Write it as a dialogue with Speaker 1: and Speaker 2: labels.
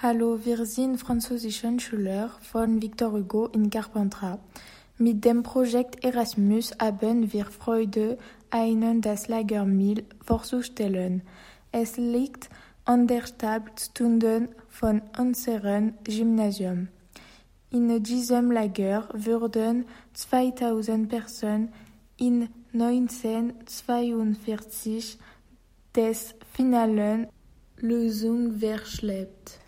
Speaker 1: Hallo, wir sind französische Schüler von Victor Hugo in Carpentras. Mit dem Projekt Erasmus haben wir Freude, einen das Lagermil vorzustellen. Es liegt an der Stabstunde von unserem Gymnasium. In diesem Lager wurden 2000 Personen in 1942 des finalen Lösung verschleppt.